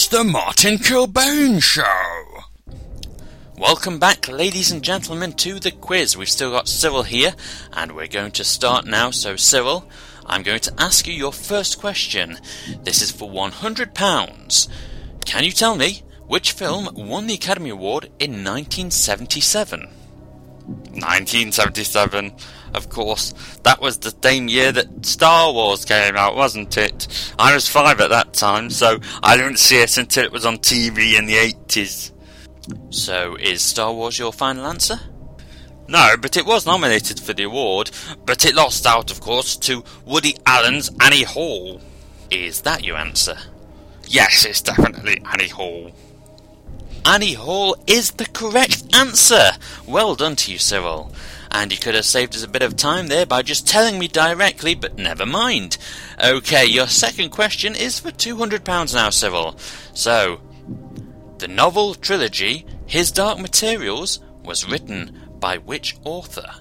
It's the Martin Kilbane Show. Welcome back, ladies and gentlemen, to the quiz. We've still got Cyril here, and we're going to start now. So, Cyril, I'm going to ask you your first question. This is for £100. Can you tell me which film won the Academy Award in 1977? 1977. Of course, that was the same year that Star Wars came out, wasn't it? I was five at that time, so I didn't see it until it was on TV in the 80s. So, is Star Wars your final answer? No, but it was nominated for the award, but it lost out, of course, to Woody Allen's Annie Hall. Is that your answer? Yes, it's definitely Annie Hall. Annie Hall is the correct answer. Well done to you, Cyril. And you could have saved us a bit of time there by just telling me directly, but never mind. Okay, your second question is for £200 now, Cyril. So, the novel trilogy His Dark Materials was written by which author?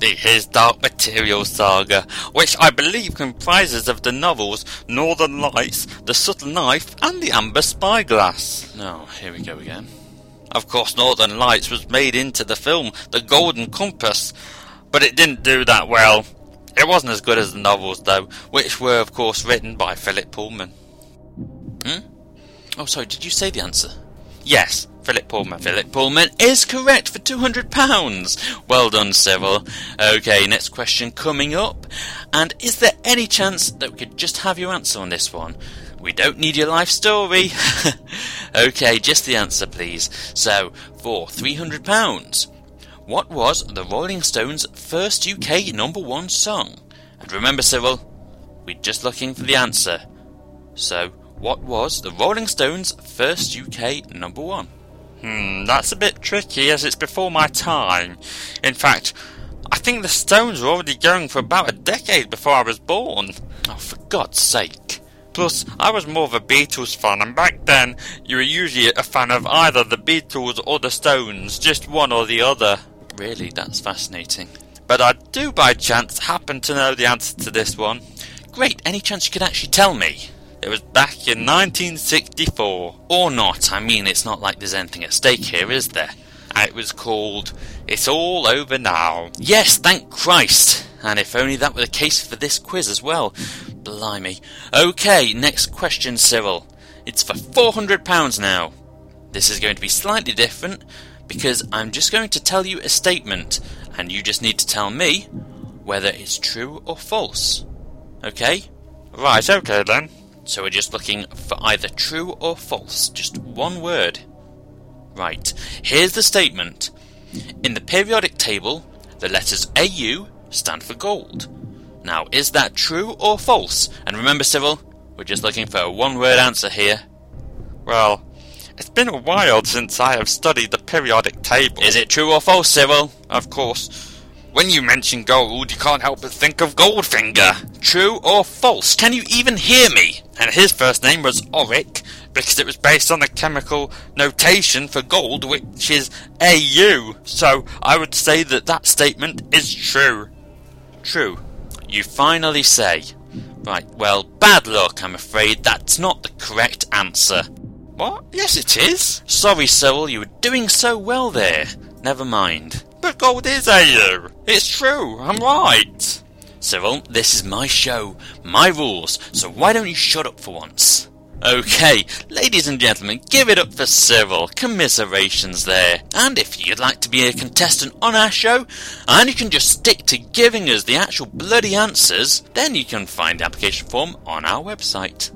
The His Dark Materials saga, which I believe comprises of the novels Northern Lights, The Subtle Knife, and The Amber Spyglass. No, oh, here we go again. Of course, Northern Lights was made into the film The Golden Compass, but it didn't do that well. It wasn't as good as the novels, though, which were, of course, written by Philip Pullman. Hmm? Oh, sorry, did you say the answer? Yes, Philip Pullman. Philip Pullman is correct for £200. Well done, Cyril. Okay, next question coming up. And is there any chance that we could just have your answer on this one? We don't need your life story. okay, just the answer, please. So, for £300, what was the Rolling Stones' first UK number one song? And remember, Cyril, we're just looking for the answer. So, what was the Rolling Stones' first UK number one? Hmm, that's a bit tricky as it's before my time. In fact, I think the Stones were already going for about a decade before I was born. Oh, for God's sake. Plus, I was more of a Beatles fan, and back then, you were usually a fan of either the Beatles or the Stones, just one or the other. Really, that's fascinating. But I do by chance happen to know the answer to this one. Great, any chance you could actually tell me? It was back in 1964. Or not, I mean, it's not like there's anything at stake here, is there? Uh, it was called It's All Over Now. Yes, thank Christ! And if only that were the case for this quiz as well. Blimey. Okay, next question, Cyril. It's for £400 now. This is going to be slightly different because I'm just going to tell you a statement and you just need to tell me whether it's true or false. Okay? Right, okay then. So we're just looking for either true or false, just one word. Right, here's the statement. In the periodic table, the letters AU stand for gold. Now, is that true or false? And remember, Cyril, we're just looking for a one word answer here. Well, it's been a while since I have studied the periodic table. Is it true or false, Cyril? Of course. When you mention gold, you can't help but think of Goldfinger. True or false? Can you even hear me? And his first name was Auric because it was based on the chemical notation for gold, which is AU. So I would say that that statement is true. True. You finally say. Right, well, bad luck, I'm afraid. That's not the correct answer. What? Yes, it is. Sorry, Cyril, you were doing so well there. Never mind. But gold is AU. It's true. I'm right. Cyril, this is my show, my rules, so why don't you shut up for once? Okay, ladies and gentlemen, give it up for Cyril. Commiserations there. And if you'd like to be a contestant on our show, and you can just stick to giving us the actual bloody answers, then you can find the application form on our website.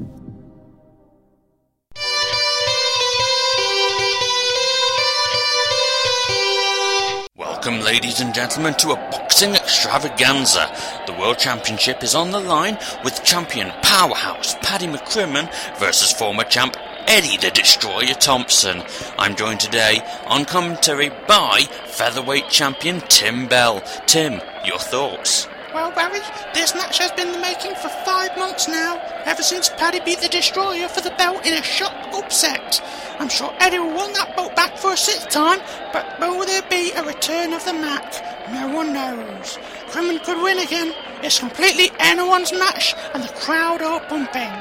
Welcome, ladies and gentlemen, to a boxing extravaganza. The World Championship is on the line with champion powerhouse Paddy McCrimmon versus former champ Eddie the Destroyer Thompson. I'm joined today on commentary by featherweight champion Tim Bell. Tim, your thoughts? Well, Barry, this match has been the making for five months now, ever since Paddy beat the Destroyer for the belt in a shock upset. I'm sure Eddie will want that belt back for a sixth time, but will there be a return of the Mac? No one knows. Crimmon could win again. It's completely anyone's match, and the crowd are pumping.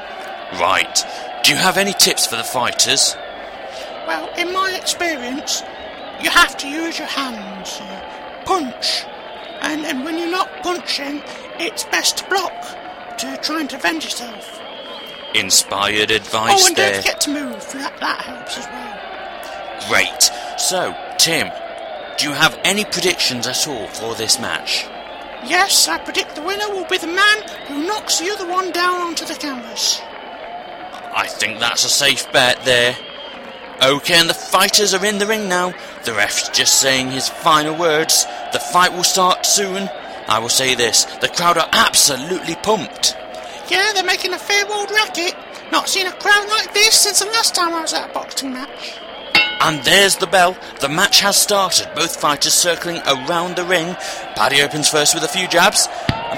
Right. Do you have any tips for the fighters? Well, in my experience, you have to use your hands. Punch. And, and when you're not punching, it's best to block to try and defend yourself. Inspired advice oh, and there. don't forget to move. That, that helps as well. Great. So, Tim, do you have any predictions at all for this match? Yes, I predict the winner will be the man who knocks the other one down onto the canvas. I think that's a safe bet there. Okay, and the fighters are in the ring now. The ref's just saying his final words. The fight will start soon. I will say this the crowd are absolutely pumped. Yeah, they're making a fair old racket. Not seen a crowd like this since the last time I was at a boxing match. And there's the bell. The match has started. Both fighters circling around the ring. Paddy opens first with a few jabs.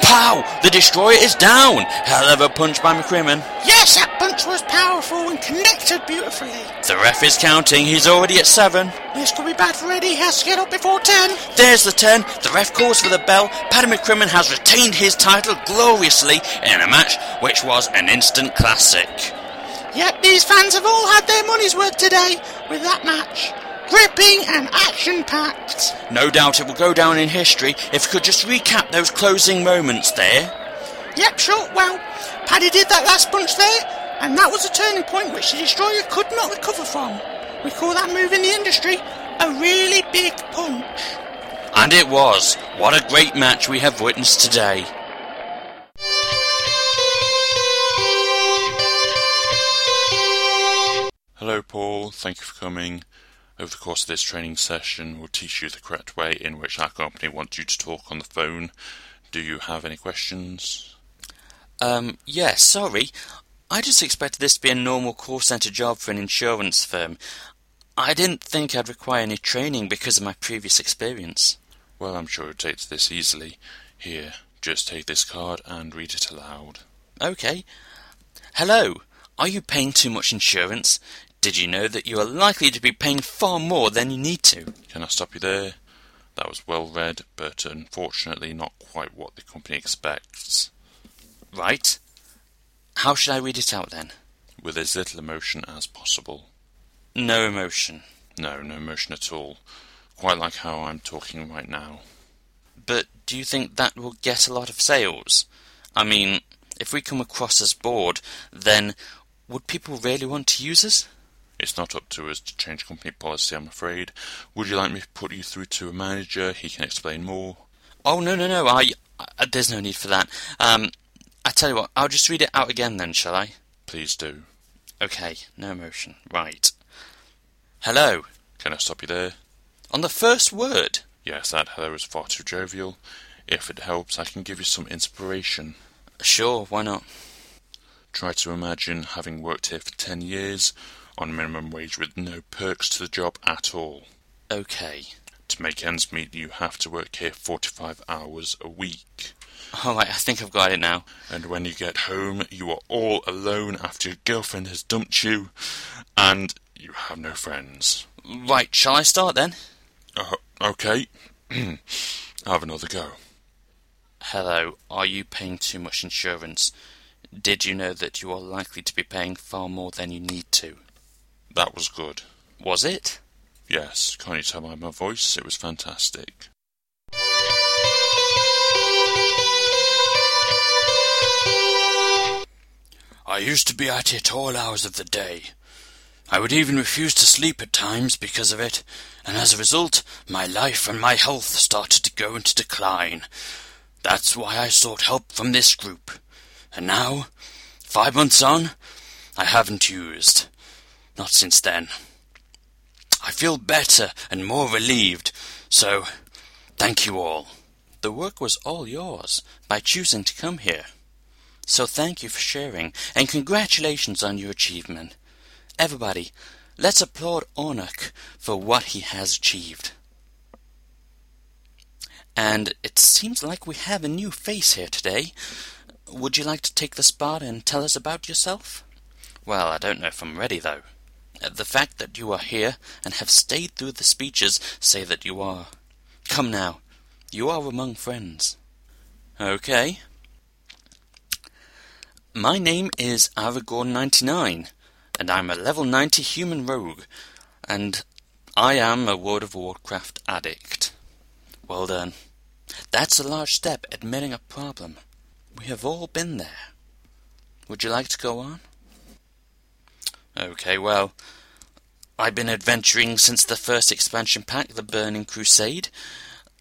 Pow! The destroyer is down. Hell of a punch by McCrimmon. Yes, that punch was powerful and connected beautifully. The ref is counting. He's already at seven. This could be bad for Eddie. He has to get up before ten. There's the 10. The ref calls for the bell. Paddy McCrimmon has retained his title gloriously in a match which was an instant classic. Yep, these fans have all had their money's worth today with that match. Gripping and action-packed. No doubt it will go down in history if we could just recap those closing moments there. Yep, sure. Well, Paddy did that last punch there, and that was a turning point which the Destroyer could not recover from. We call that move in the industry a really big punch. And it was. What a great match we have witnessed today. Hello, Paul. Thank you for coming. Over the course of this training session, we'll teach you the correct way in which our company wants you to talk on the phone. Do you have any questions? Um, yeah, sorry. I just expected this to be a normal call centre job for an insurance firm. I didn't think I'd require any training because of my previous experience. Well, I'm sure it takes this easily. Here, just take this card and read it aloud. Okay. Hello. Are you paying too much insurance? Did you know that you are likely to be paying far more than you need to? Can I stop you there? That was well read, but unfortunately not quite what the company expects. Right. How should I read it out then? With as little emotion as possible. No emotion. No, no emotion at all. Quite like how I'm talking right now. But do you think that will get a lot of sales? I mean, if we come across as bored, then would people really want to use us? It's not up to us to change company policy, I'm afraid. Would you like me to put you through to a manager? He can explain more. Oh no no no! I, I there's no need for that. Um, I tell you what, I'll just read it out again then, shall I? Please do. Okay, no emotion. Right. Hello. Can I stop you there? On the first word. Yes, that hello is far too jovial. If it helps, I can give you some inspiration. Sure, why not? Try to imagine having worked here for ten years on minimum wage with no perks to the job at all. Okay. To make ends meet, you have to work here 45 hours a week. Alright, I think I've got it now. And when you get home, you are all alone after your girlfriend has dumped you, and you have no friends. Right, shall I start then? Uh, okay. have another go. Hello, are you paying too much insurance? Did you know that you are likely to be paying far more than you need to? That was good. Was it? Yes, can't you tell by my voice? It was fantastic. I used to be at it all hours of the day. I would even refuse to sleep at times because of it, and as a result, my life and my health started to go into decline. That's why I sought help from this group. And now, five months on, I haven't used. Not since then. I feel better and more relieved, so thank you all. The work was all yours by choosing to come here. So thank you for sharing, and congratulations on your achievement. Everybody, let's applaud Ornuk for what he has achieved. And it seems like we have a new face here today. Would you like to take the spot and tell us about yourself? Well, I don't know if I'm ready, though. The fact that you are here and have stayed through the speeches say that you are. Come now, you are among friends. Okay. My name is Aragorn99. and I'm a level 90 human rogue, and I am a World of Warcraft addict. Well done. That's a large step admitting a problem. We have all been there. Would you like to go on? Okay, well, I've been adventuring since the first expansion pack, the Burning Crusade.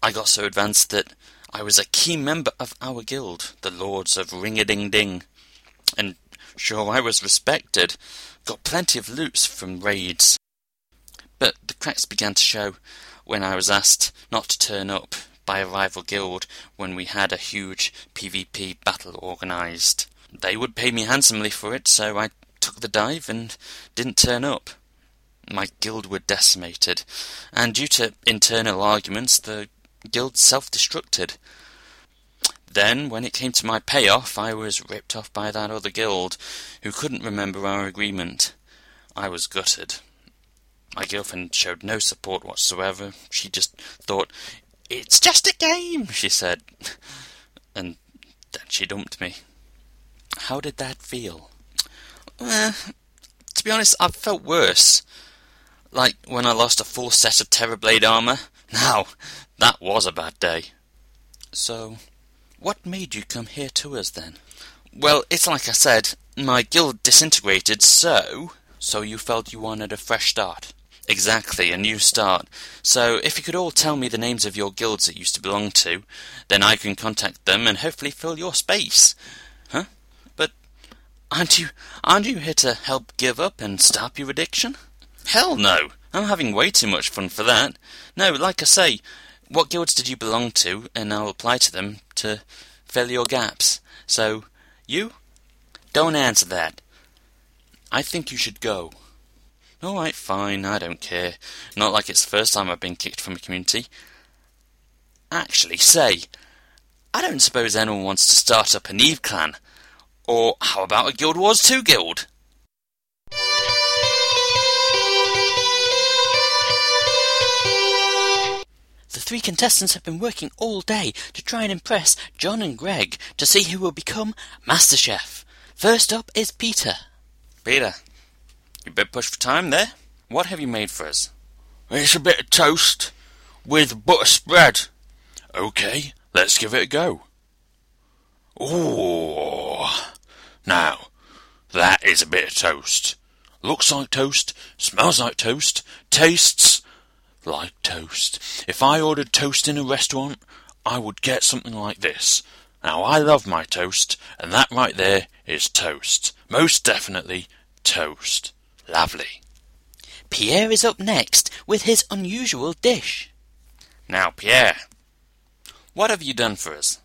I got so advanced that I was a key member of our guild, the Lords of Ring-a-Ding-Ding. And sure, I was respected. Got plenty of loot from raids. But the cracks began to show when I was asked not to turn up by a rival guild when we had a huge PvP battle organised. They would pay me handsomely for it, so I took the dive and didn't turn up. My guild were decimated, and due to internal arguments, the guild self destructed. Then, when it came to my payoff, I was ripped off by that other guild, who couldn't remember our agreement. I was gutted. My girlfriend showed no support whatsoever. She just thought, It's just a game, she said. And then she dumped me. How did that feel? Uh, to be honest, I've felt worse. Like when I lost a full set of Terrorblade armor. Now, that was a bad day. So, what made you come here to us then? Well, it's like I said, my guild disintegrated, so. So you felt you wanted a fresh start? Exactly, a new start. So, if you could all tell me the names of your guilds that used to belong to, then I can contact them and hopefully fill your space. Aren't you aren't you here to help give up and stop your addiction? Hell no! I'm having way too much fun for that. No, like I say, what guilds did you belong to, and I'll apply to them to fill your gaps. So, you? Don't answer that. I think you should go. Alright, fine, I don't care. Not like it's the first time I've been kicked from a community. Actually, say, I don't suppose anyone wants to start up an Eve clan. Or how about a Guild Wars 2 guild? The three contestants have been working all day to try and impress John and Gregg to see who will become Master Chef. First up is Peter. Peter, you bit pushed for time there. What have you made for us? It's a bit of toast with butter spread. Okay, let's give it a go. Ooh. Now, that is a bit of toast. Looks like toast, smells like toast, tastes like toast. If I ordered toast in a restaurant, I would get something like this. Now, I love my toast, and that right there is toast. Most definitely toast. Lovely. Pierre is up next with his unusual dish. Now, Pierre, what have you done for us?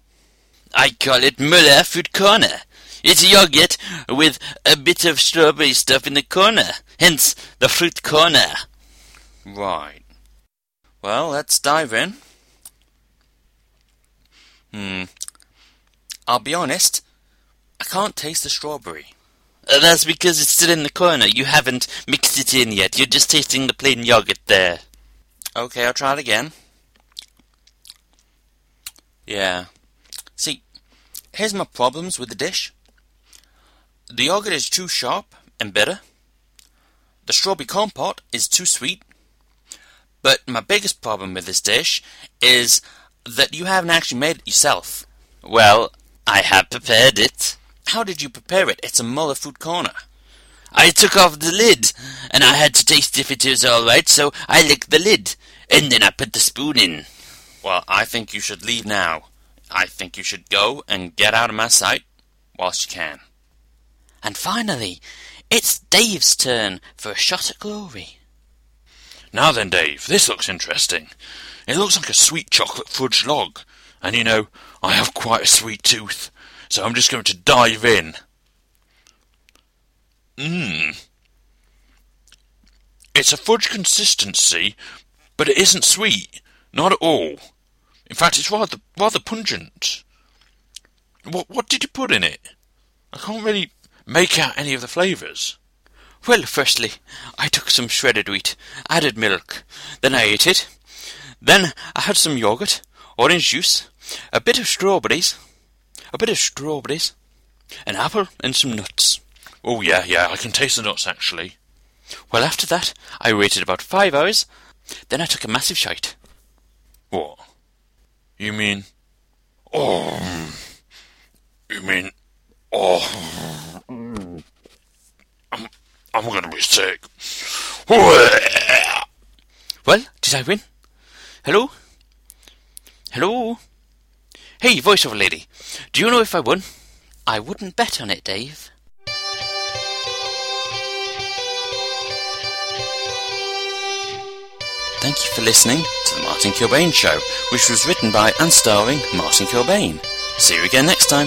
I call it Muller Fruit Corner. It's yogurt with a bit of strawberry stuff in the corner, hence the fruit corner. Right. Well, let's dive in. Hmm. I'll be honest, I can't taste the strawberry. Uh, that's because it's still in the corner. You haven't mixed it in yet. You're just tasting the plain yogurt there. Okay, I'll try it again. Yeah. Here's my problems with the dish. The yogurt is too sharp and bitter. The strawberry compote is too sweet. But my biggest problem with this dish is that you haven't actually made it yourself. Well, I have prepared it. How did you prepare it? It's a Muller fruit corner. I took off the lid, and I had to taste if it was all right, so I licked the lid, and then I put the spoon in. Well, I think you should leave now. I think you should go and get out of my sight whilst you can. And finally, it's Dave's turn for a shot at glory. Now then, Dave, this looks interesting. It looks like a sweet chocolate fudge log, and you know, I have quite a sweet tooth, so I'm just going to dive in. Mmm. It's a fudge consistency, but it isn't sweet. Not at all. In fact, it's rather rather pungent. What what did you put in it? I can't really make out any of the flavours. Well, firstly, I took some shredded wheat, added milk, then I ate it. Then I had some yogurt, orange juice, a bit of strawberries, a bit of strawberries, an apple, and some nuts. Oh, yeah, yeah, I can taste the nuts, actually. Well, after that, I waited about five hours. Then I took a massive shite. What? You mean... Oh... You mean... Oh... I'm, I'm gonna be sick. Well, did I win? Hello? Hello? Hey, voiceover lady. Do you know if I won? I wouldn't bet on it, Dave. Thank you for listening to The Martin Kilbane Show, which was written by and starring Martin Kilbane. See you again next time.